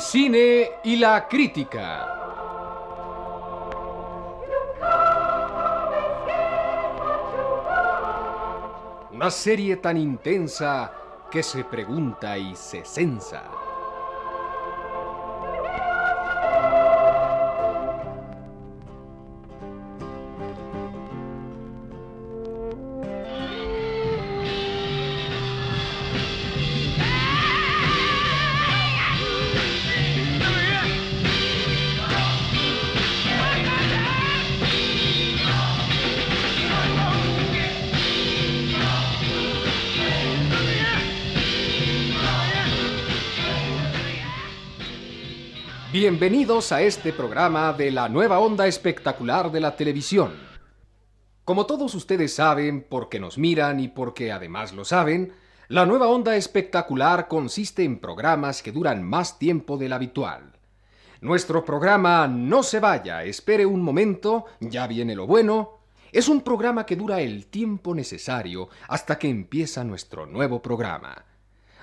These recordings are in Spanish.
Cine y la crítica. Una serie tan intensa que se pregunta y se censa. Bienvenidos a este programa de la nueva onda espectacular de la televisión. Como todos ustedes saben, porque nos miran y porque además lo saben, la nueva onda espectacular consiste en programas que duran más tiempo del habitual. Nuestro programa No se vaya, espere un momento, ya viene lo bueno, es un programa que dura el tiempo necesario hasta que empieza nuestro nuevo programa.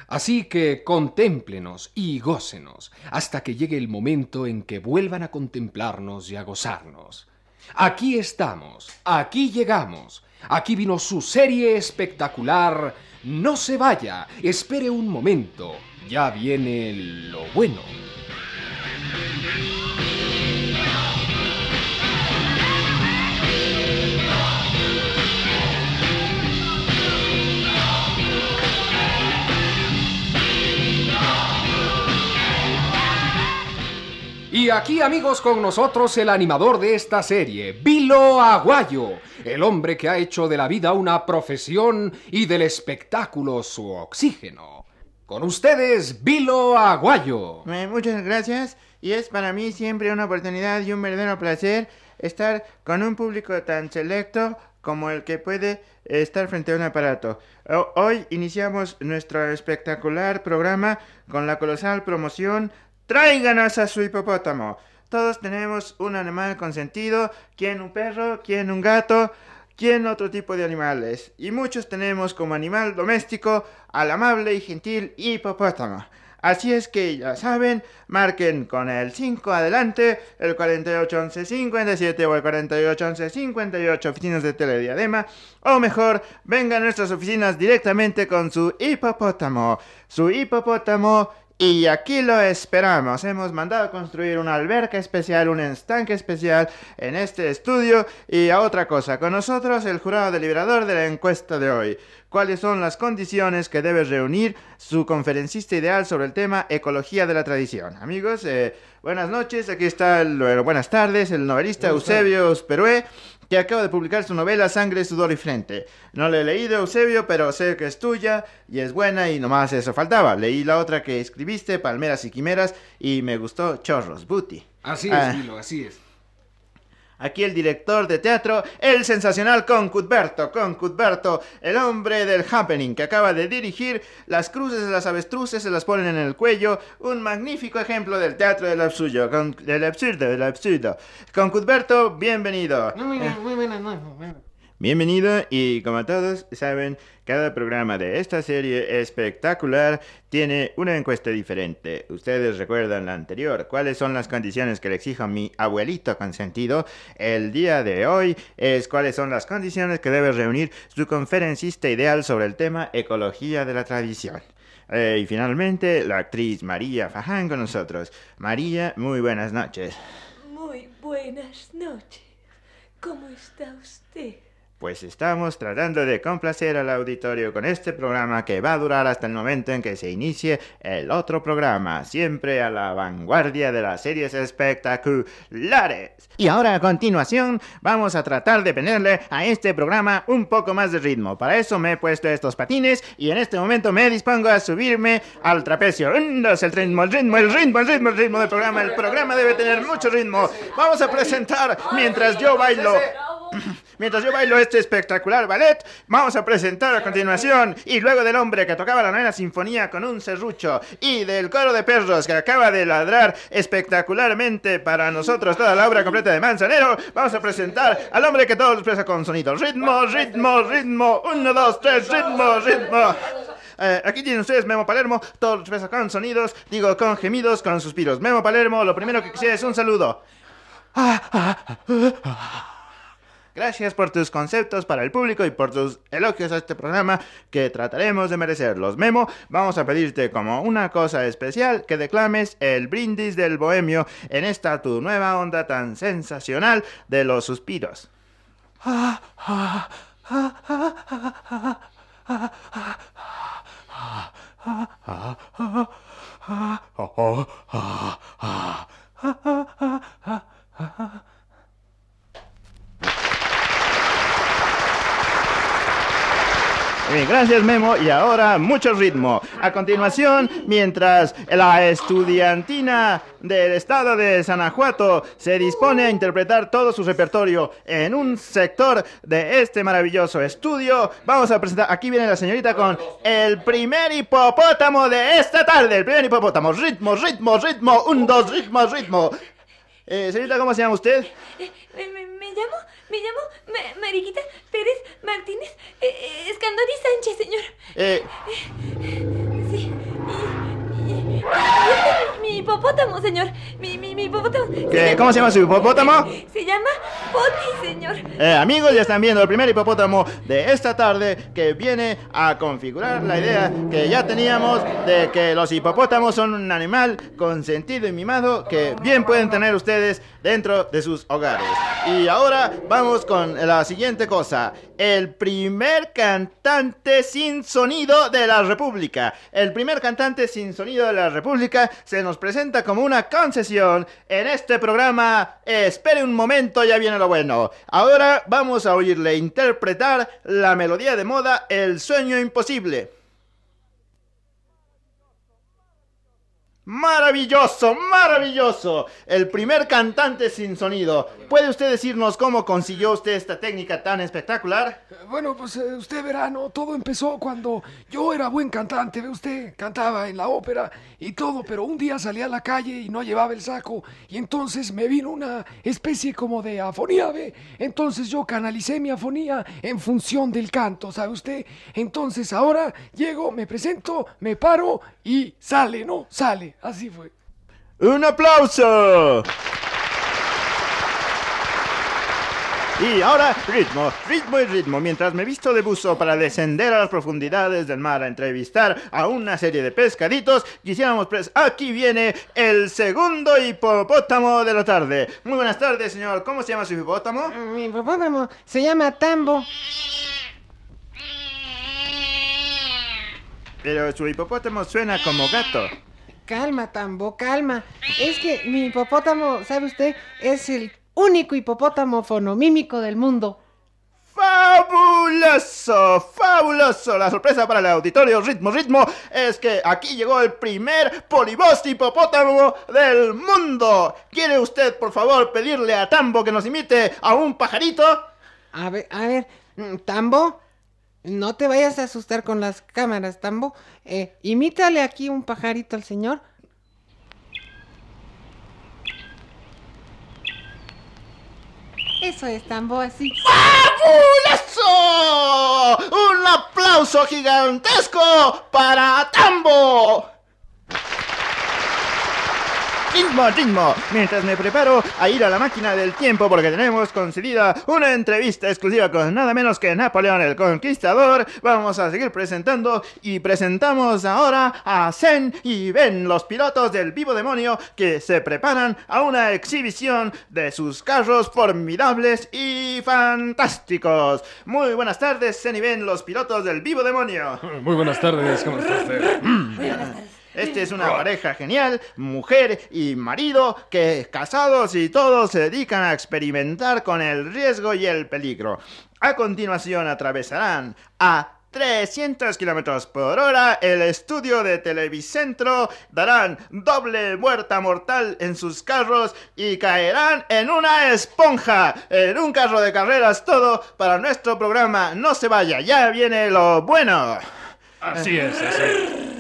Así que contémplenos y gócenos hasta que llegue el momento en que vuelvan a contemplarnos y a gozarnos. Aquí estamos, aquí llegamos, aquí vino su serie espectacular. No se vaya, espere un momento, ya viene lo bueno. Y aquí amigos con nosotros el animador de esta serie, Vilo Aguayo, el hombre que ha hecho de la vida una profesión y del espectáculo su oxígeno. Con ustedes, Vilo Aguayo. Eh, muchas gracias y es para mí siempre una oportunidad y un verdadero placer estar con un público tan selecto como el que puede estar frente a un aparato. Hoy iniciamos nuestro espectacular programa con la colosal promoción Tráiganos a su hipopótamo. Todos tenemos un animal consentido, quien un perro, quien un gato, quien otro tipo de animales. Y muchos tenemos como animal doméstico al amable y gentil hipopótamo. Así es que ya saben, marquen con el 5 adelante, el 481157 o el 481158 oficinas de Telediadema, o mejor, vengan a nuestras oficinas directamente con su hipopótamo. Su hipopótamo y aquí lo esperamos. Hemos mandado construir una alberca especial, un estanque especial en este estudio. Y a otra cosa, con nosotros el jurado deliberador de la encuesta de hoy. ¿Cuáles son las condiciones que debe reunir su conferencista ideal sobre el tema ecología de la tradición? Amigos, eh, buenas noches. Aquí está, el, buenas tardes, el novelista Eusebio Perué que acaba de publicar su novela Sangre, Sudor y Frente. No la he leído, Eusebio, pero sé que es tuya y es buena y nomás eso faltaba. Leí la otra que escribiste, Palmeras y Quimeras, y me gustó Chorros, Booty. Así es, ah. así es. Aquí el director de teatro, el sensacional Con Cuthberto, Con Cuthberto, el hombre del happening que acaba de dirigir Las cruces de las avestruces se las ponen en el cuello, un magnífico ejemplo del teatro del absurdo, del absurdo, del absurdo. Bienvenido. Bienvenido y como todos saben, cada programa de esta serie espectacular tiene una encuesta diferente. Ustedes recuerdan la anterior, cuáles son las condiciones que le exijo a mi abuelito consentido. El día de hoy es cuáles son las condiciones que debe reunir su conferencista ideal sobre el tema ecología de la tradición. Eh, y finalmente, la actriz María Faján con nosotros. María, muy buenas noches. Muy buenas noches. ¿Cómo está usted? Pues estamos tratando de complacer al auditorio con este programa que va a durar hasta el momento en que se inicie el otro programa, siempre a la vanguardia de las series espectaculares. Y ahora a continuación vamos a tratar de ponerle a este programa un poco más de ritmo. Para eso me he puesto estos patines y en este momento me dispongo a subirme al trapecio. Es el ritmo, el ritmo, el ritmo, el ritmo, el ritmo del programa. El programa debe tener mucho ritmo. Vamos a presentar mientras yo bailo. Mientras yo bailo este espectacular ballet, vamos a presentar a continuación, y luego del hombre que tocaba la novena sinfonía con un serrucho, y del coro de perros que acaba de ladrar espectacularmente para nosotros toda la obra completa de Manzanero, vamos a presentar al hombre que todo lo expresa con sonido. Ritmo, ritmo, ritmo, uno, dos, tres, ritmo, ritmo. Eh, aquí tienen ustedes Memo Palermo, todo expresa con sonidos, digo con gemidos, con suspiros. Memo Palermo, lo primero que quisiera es un saludo. Gracias por tus conceptos para el público y por tus elogios a este programa que trataremos de merecerlos. Memo, vamos a pedirte como una cosa especial que declames el brindis del bohemio en esta tu nueva onda tan sensacional de los suspiros. Bien, gracias Memo y ahora mucho ritmo. A continuación, mientras la estudiantina del estado de Sanajuato se dispone a interpretar todo su repertorio en un sector de este maravilloso estudio, vamos a presentar, aquí viene la señorita con el primer hipopótamo de esta tarde, el primer hipopótamo, ritmo, ritmo, ritmo, un, dos, ritmo, ritmo. Eh, señorita, ¿cómo se llama usted? Eh, me, me- me llamo, me llamo Ma- Mariquita Pérez Martínez eh, eh, Escandoni Sánchez, señor. Eh, Sí. Mi, mi hipopótamo, señor. Mi, mi, mi hipopótamo. ¿qué- ¿Cómo se llama su hipopótamo? Se llama Poti. Eh, amigos, ya están viendo el primer hipopótamo de esta tarde que viene a configurar la idea que ya teníamos de que los hipopótamos son un animal consentido y mimado que bien pueden tener ustedes dentro de sus hogares. Y ahora vamos con la siguiente cosa. El primer cantante sin sonido de la República. El primer cantante sin sonido de la República se nos presenta como una concesión en este programa. Espere un momento, ya viene lo bueno. Ahora vamos a oírle interpretar la melodía de moda El sueño imposible. Maravilloso, maravilloso. El primer cantante sin sonido. ¿Puede usted decirnos cómo consiguió usted esta técnica tan espectacular? Bueno, pues eh, usted verá, ¿no? Todo empezó cuando yo era buen cantante, ve usted, cantaba en la ópera y todo, pero un día salí a la calle y no llevaba el saco y entonces me vino una especie como de afonía, ve. Entonces yo canalicé mi afonía en función del canto, ¿sabe usted? Entonces ahora llego, me presento, me paro y sale, ¿no? Sale, así fue. ¡Un aplauso! Y ahora, ritmo, ritmo y ritmo, mientras me visto de buzo para descender a las profundidades del mar a entrevistar a una serie de pescaditos, quisiéramos pres... Aquí viene el segundo hipopótamo de la tarde. Muy buenas tardes, señor. ¿Cómo se llama su hipopótamo? Mi hipopótamo se llama Tambo. Pero su hipopótamo suena como gato. Calma, Tambo, calma. Es que mi hipopótamo, ¿sabe usted? Es el único hipopótamo fonomímico del mundo. ¡Fabuloso! ¡Fabuloso! La sorpresa para el auditorio Ritmo Ritmo es que aquí llegó el primer polivoz hipopótamo del mundo. ¿Quiere usted, por favor, pedirle a Tambo que nos imite a un pajarito? A ver, a ver, mm, Tambo, no te vayas a asustar con las cámaras, Tambo. Eh, imítale aquí un pajarito al señor. Eso es, Tambo, así. ¡Fabuloso! ¡Un aplauso gigantesco para Tambo! Ritmo, ritmo, mientras me preparo a ir a la máquina del tiempo porque tenemos concedida una entrevista exclusiva con nada menos que Napoleón el Conquistador, vamos a seguir presentando y presentamos ahora a Zen y Ben, los pilotos del vivo demonio que se preparan a una exhibición de sus carros formidables y fantásticos. Muy buenas tardes, Zen y Ben, los pilotos del vivo demonio. Muy buenas tardes, ¿cómo está usted? Este es una pareja genial, mujer y marido, que casados y todos se dedican a experimentar con el riesgo y el peligro. A continuación atravesarán a 300 kilómetros por hora el estudio de Televicentro, darán doble muerta mortal en sus carros y caerán en una esponja, en un carro de carreras, todo para nuestro programa. No se vaya, ya viene lo bueno. Así es, así.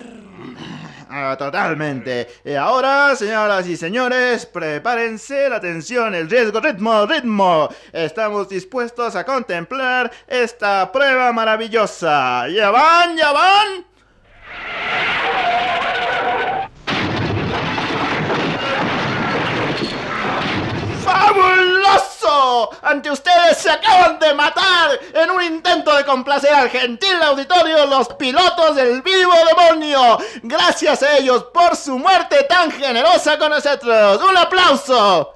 Ah, totalmente. Y ahora, señoras y señores, prepárense la atención, el riesgo, ritmo, ritmo. Estamos dispuestos a contemplar esta prueba maravillosa. ¿Ya van? ¿Ya van? Ante ustedes se acaban de matar en un intento de complacer al gentil auditorio los pilotos del vivo demonio. Gracias a ellos por su muerte tan generosa con nosotros. ¡Un aplauso!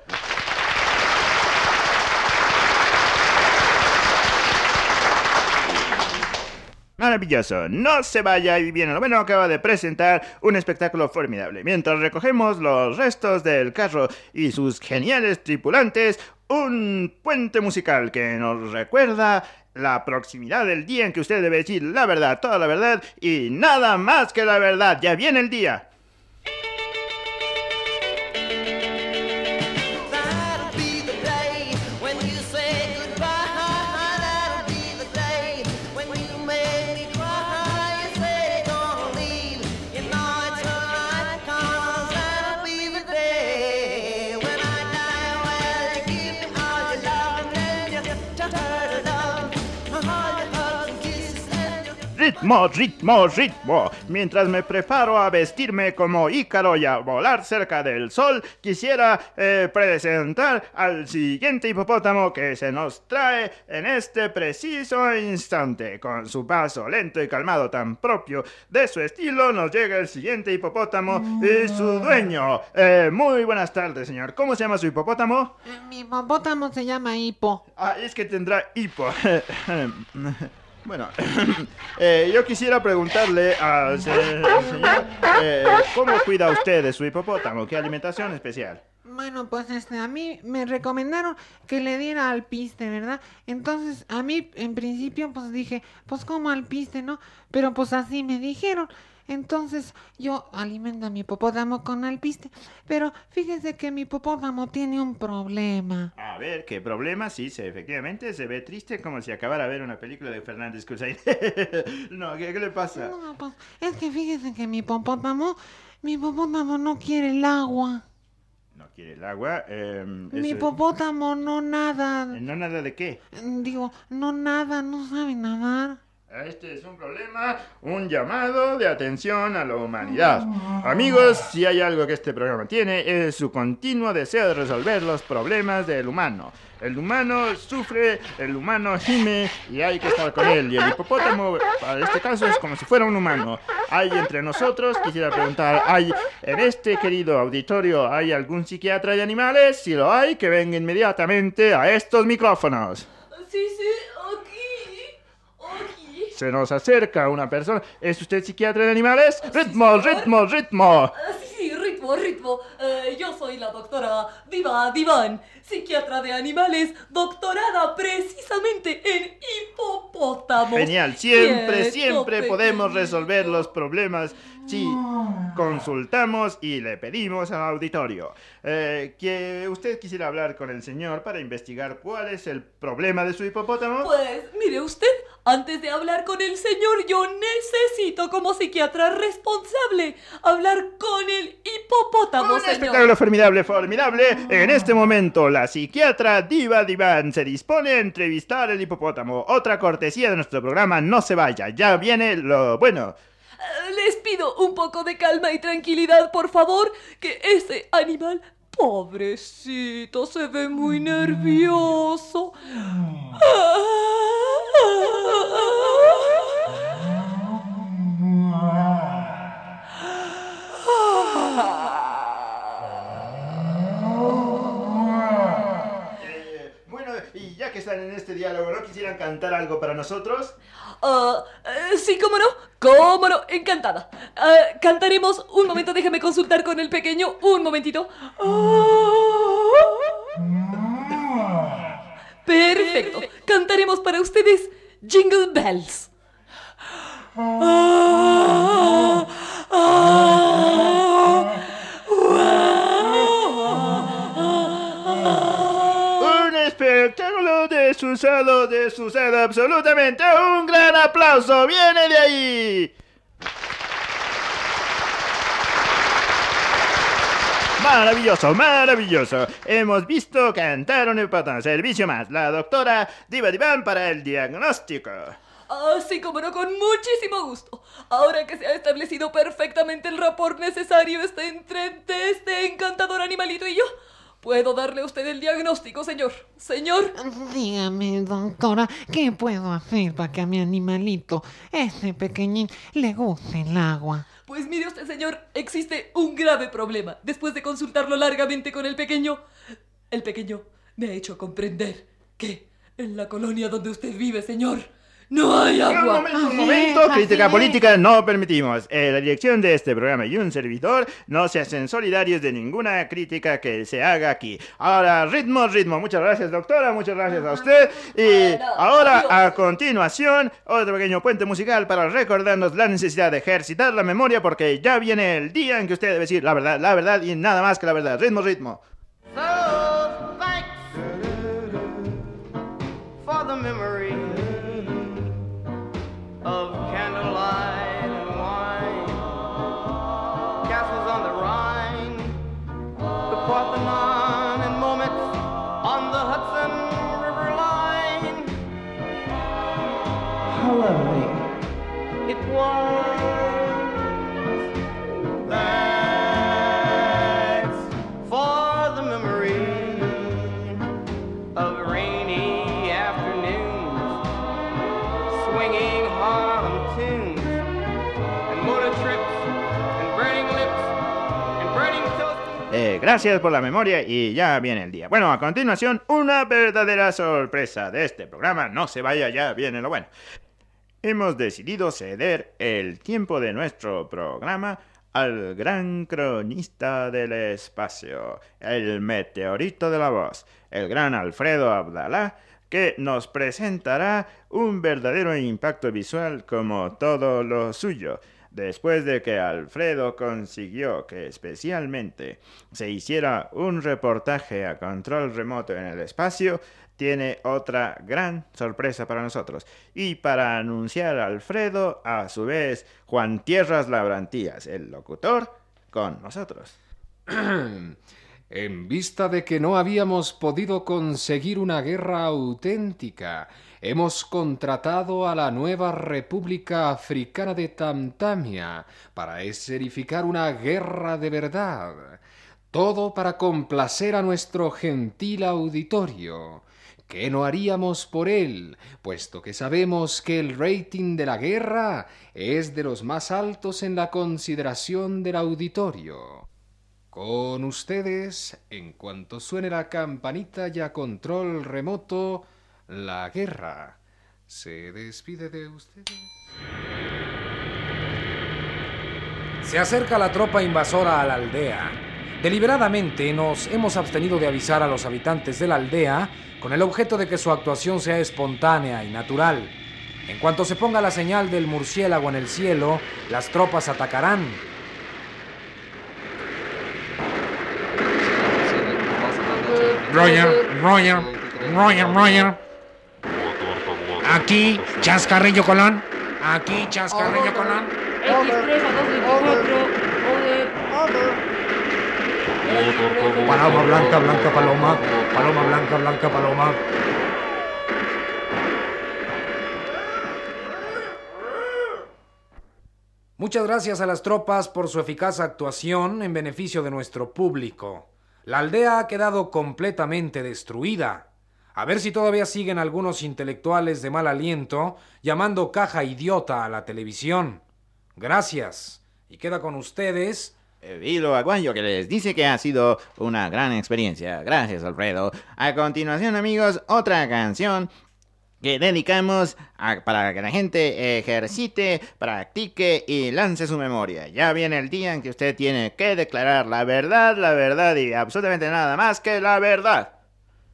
Maravilloso, no se vaya y bien, bueno acaba de presentar un espectáculo formidable. Mientras recogemos los restos del carro y sus geniales tripulantes, un puente musical que nos recuerda la proximidad del día en que usted debe decir la verdad, toda la verdad y nada más que la verdad. Ya viene el día. Ritmo, ritmo, ritmo. Mientras me preparo a vestirme como Ícaro y a volar cerca del sol, quisiera eh, presentar al siguiente hipopótamo que se nos trae en este preciso instante. Con su paso lento y calmado tan propio de su estilo, nos llega el siguiente hipopótamo y su dueño. Eh, muy buenas tardes, señor. ¿Cómo se llama su hipopótamo? Eh, Mi hipopótamo se llama Hipo. Ah, es que tendrá hipo. Bueno, eh, yo quisiera preguntarle al se- señor, eh, ¿cómo cuida usted su hipopótamo? ¿Qué alimentación especial? Bueno, pues este, a mí me recomendaron que le diera alpiste, ¿verdad? Entonces, a mí, en principio, pues dije, pues como alpiste, ¿no? Pero pues así me dijeron. Entonces, yo alimento a mi hipopótamo con alpiste. Pero fíjese que mi hipopótamo tiene un problema. A ver, ¿qué problema? Sí, se, efectivamente se ve triste como si acabara de ver una película de Fernández Cruzay. no, ¿qué, qué le pasa? No, pues, es que fíjese que mi hipopótamo, mi hipopótamo no quiere el agua. No quiere el agua. eh, Mi hipopótamo no nada. ¿No nada de qué? Digo, no nada, no sabe nadar. Este es un problema, un llamado de atención a la humanidad. Amigos, si hay algo que este programa tiene es su continuo deseo de resolver los problemas del humano. El humano sufre, el humano gime y hay que estar con él. Y el hipopótamo, para este caso, es como si fuera un humano. Hay entre nosotros, quisiera preguntar, ¿hay en este querido auditorio, ¿hay algún psiquiatra de animales? Si lo hay, que venga inmediatamente a estos micrófonos. Sí, sí. Se nos acerca una persona. ¿Es usted psiquiatra de animales? ¡Ritmo, ritmo, ritmo! Ah, Sí, sí, ritmo, ritmo. Eh, yo soy la doctora Diva Divan, psiquiatra de animales, doctorada precisamente en hipopótamos. Genial, siempre, siempre podemos resolver los problemas si consultamos y le pedimos al auditorio. Eh, que usted quisiera hablar con el señor para investigar cuál es el problema de su hipopótamo. Pues, mire usted, antes de hablar con el señor, yo necesito como psiquiatra responsable hablar con el hipopótamo, Un señor. espectáculo formidable, formidable. En este momento, la psiquiatra Diva Divan se dispone a entrevistar al hipopótamo. Otra cortesía de nuestro programa, no se vaya. Ya viene lo bueno. Les pido un poco de calma y tranquilidad, por favor, que ese animal, pobrecito, se ve muy nervioso. Eh, bueno, y ya que están en este diálogo, ¿no quisieran cantar algo para nosotros? Ah, eh, sí, cómo no, cómo no, encantada. Ah, cantaremos, un momento, déjame consultar con el pequeño, un momentito. Perfecto, cantaremos para ustedes Jingle Bells. Sucede, de sucede absolutamente. Un gran aplauso, viene de ahí. Maravilloso, maravilloso. Hemos visto cantar un hipopótamo. Servicio más. La doctora Diva Divan para el diagnóstico. Así como no, con muchísimo gusto. Ahora que se ha establecido perfectamente el rapport necesario este entre este encantador animalito y yo, puedo darle a usted el diagnóstico, señor. Señor. Dígame, doctora, ¿qué puedo hacer para que a mi animalito, ese pequeñín, le guste el agua? Pues mire usted, señor, existe un grave problema. Después de consultarlo largamente con el pequeño, el pequeño me ha hecho comprender que en la colonia donde usted vive, señor, no hay Un agua. momento, un Así momento, crítica política no permitimos. Eh, la dirección de este programa y un servidor no se hacen solidarios de ninguna crítica que se haga aquí. Ahora, ritmo, ritmo. Muchas gracias, doctora, muchas gracias a usted. Y ahora, a continuación, otro pequeño puente musical para recordarnos la necesidad de ejercitar la memoria porque ya viene el día en que usted debe decir la verdad, la verdad y nada más que la verdad. Ritmo, ritmo. Gracias por la memoria y ya viene el día. Bueno, a continuación, una verdadera sorpresa de este programa. No se vaya, ya viene lo bueno. Hemos decidido ceder el tiempo de nuestro programa al gran cronista del espacio, el meteorito de la voz, el gran Alfredo Abdalá, que nos presentará un verdadero impacto visual como todo lo suyo. Después de que Alfredo consiguió que especialmente se hiciera un reportaje a control remoto en el espacio, tiene otra gran sorpresa para nosotros. Y para anunciar a Alfredo, a su vez, Juan Tierras Labrantías, el locutor, con nosotros. En vista de que no habíamos podido conseguir una guerra auténtica, hemos contratado a la nueva República Africana de Tamtamia para escenificar una guerra de verdad. Todo para complacer a nuestro gentil auditorio. ¿Qué no haríamos por él, puesto que sabemos que el rating de la guerra es de los más altos en la consideración del auditorio? Con ustedes, en cuanto suene la campanita y a control remoto, la guerra se despide de ustedes. Se acerca la tropa invasora a la aldea. Deliberadamente nos hemos abstenido de avisar a los habitantes de la aldea con el objeto de que su actuación sea espontánea y natural. En cuanto se ponga la señal del murciélago en el cielo, las tropas atacarán. Roger, Roger, Roger, Roger. Aquí, Chascarrillo Colón. Aquí, Chascarrillo Colón. X3 a 224, over. Paloma blanca, blanca paloma. Paloma blanca, blanca paloma. Muchas gracias a las tropas por su eficaz actuación en beneficio de nuestro público. La aldea ha quedado completamente destruida. A ver si todavía siguen algunos intelectuales de mal aliento llamando caja idiota a la televisión. Gracias. Y queda con ustedes Vilo Aguayo que les dice que ha sido una gran experiencia. Gracias, Alfredo. A continuación, amigos, otra canción que dedicamos a- para que la gente ejercite, practique y lance su memoria. Ya viene el día en que usted tiene que declarar la verdad, la verdad y absolutamente nada más que la verdad.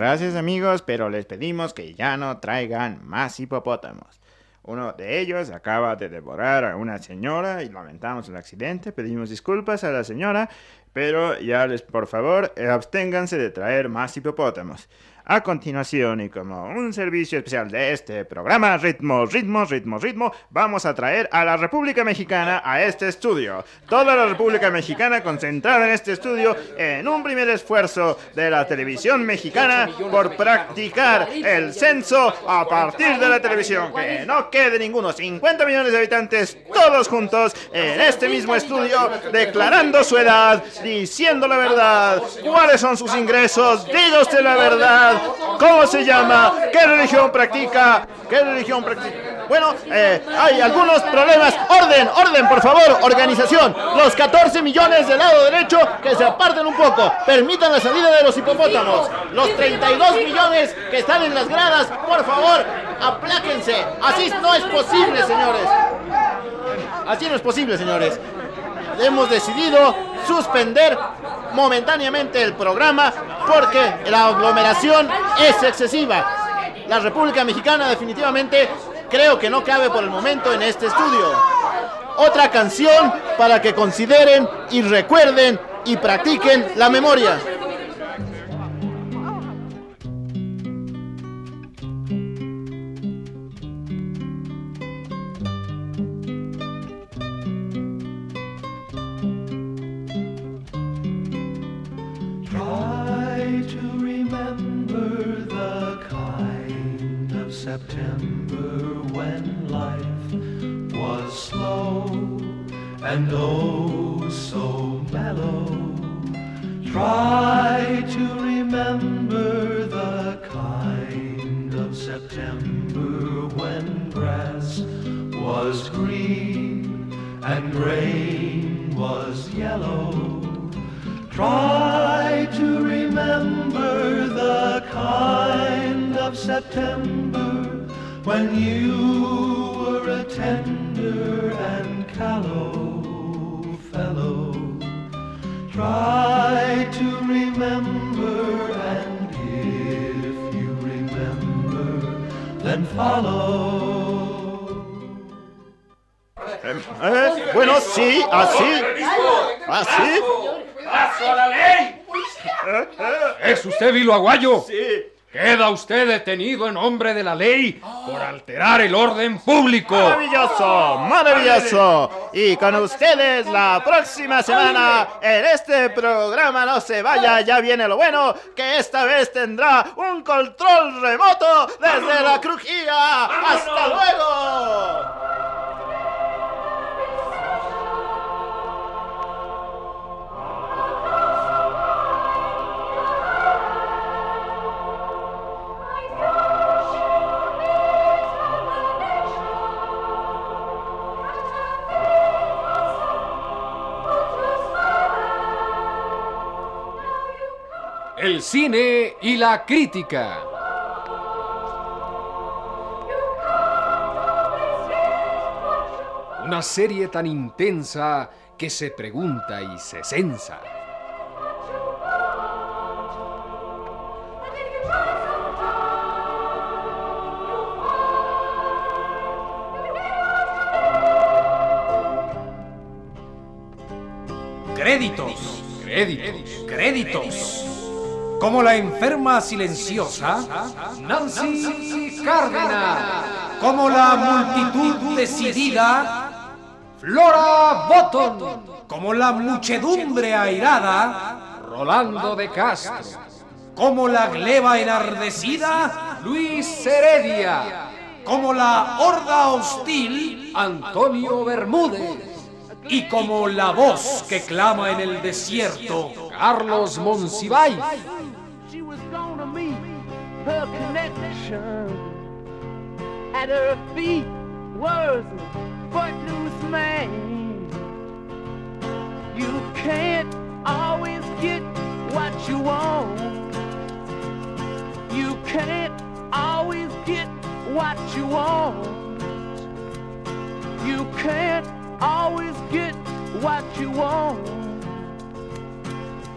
gracias, amigos, pero les pedimos que ya no traigan más hipopótamos. Uno de ellos acaba de devorar a una señora y lamentamos el accidente. Pedimos disculpas a la señora, pero ya les, por favor, eh, absténganse de traer más hipopótamos. A continuación, y como un servicio especial de este programa, Ritmo, Ritmo, Ritmo, Ritmo, vamos a traer a la República Mexicana a este estudio. Toda la República Mexicana concentrada en este estudio en un primer esfuerzo de la televisión mexicana por practicar el censo a partir de la televisión. Que no quede ninguno, 50 millones de habitantes, todos juntos en este mismo estudio, declarando su edad, diciendo la verdad, cuáles son sus ingresos, diga la verdad. ¿Cómo se llama? ¿Qué religión practica? ¿Qué religión practica? Bueno, eh, hay algunos problemas. Orden, orden, por favor, organización. Los 14 millones del lado derecho que se aparten un poco. Permitan la salida de los hipopótamos. Los 32 millones que están en las gradas, por favor, apláquense. Así no es posible, señores. Así no es posible, señores. Hemos decidido suspender momentáneamente el programa porque la aglomeración es excesiva. La República Mexicana definitivamente creo que no cabe por el momento en este estudio. Otra canción para que consideren y recuerden y practiquen la memoria. Was green and grain was yellow. Try to remember the kind of September when you were a tender and callow fellow. Try to remember, and if you remember, then follow. Eh, bueno, sí, así. Así. ¡Paso a la ley! ¿Es usted Vilo Aguayo? Sí. Queda usted detenido en nombre de la ley por alterar el orden público. Maravilloso, maravilloso. Y con ustedes la próxima semana en este programa No se vaya, ya viene lo bueno, que esta vez tendrá un control remoto desde la crujía. ¡Hasta luego! El cine y la crítica. Una serie tan intensa que se pregunta y se censa. Créditos. Créditos. Créditos. Como la enferma silenciosa. Nancy Cárdenas. Como la multitud decidida. Flora Botton. Como la muchedumbre airada. Rolando de Castro. Como la gleba enardecida. Luis Heredia. Como la horda hostil. Antonio Bermúdez. Y como la voz que clama en el desierto. Carlos Monsiváis. she was gonna meet her connection. At her feet was a footloose man. You can't always get what you want. You can't always get what you want. You can't always get what you want.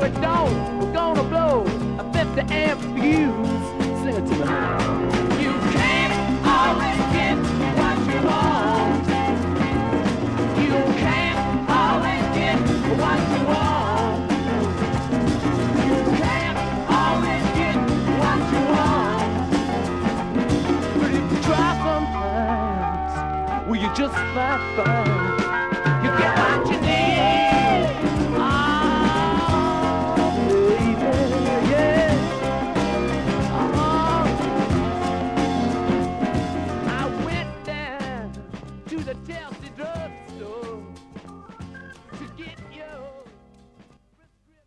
we're gonna blow a 50 amp fuse. Sing it to me. You can't always get what you want. You can't always get what you want. You can't always get what you want. But if you try sometimes, will you just might find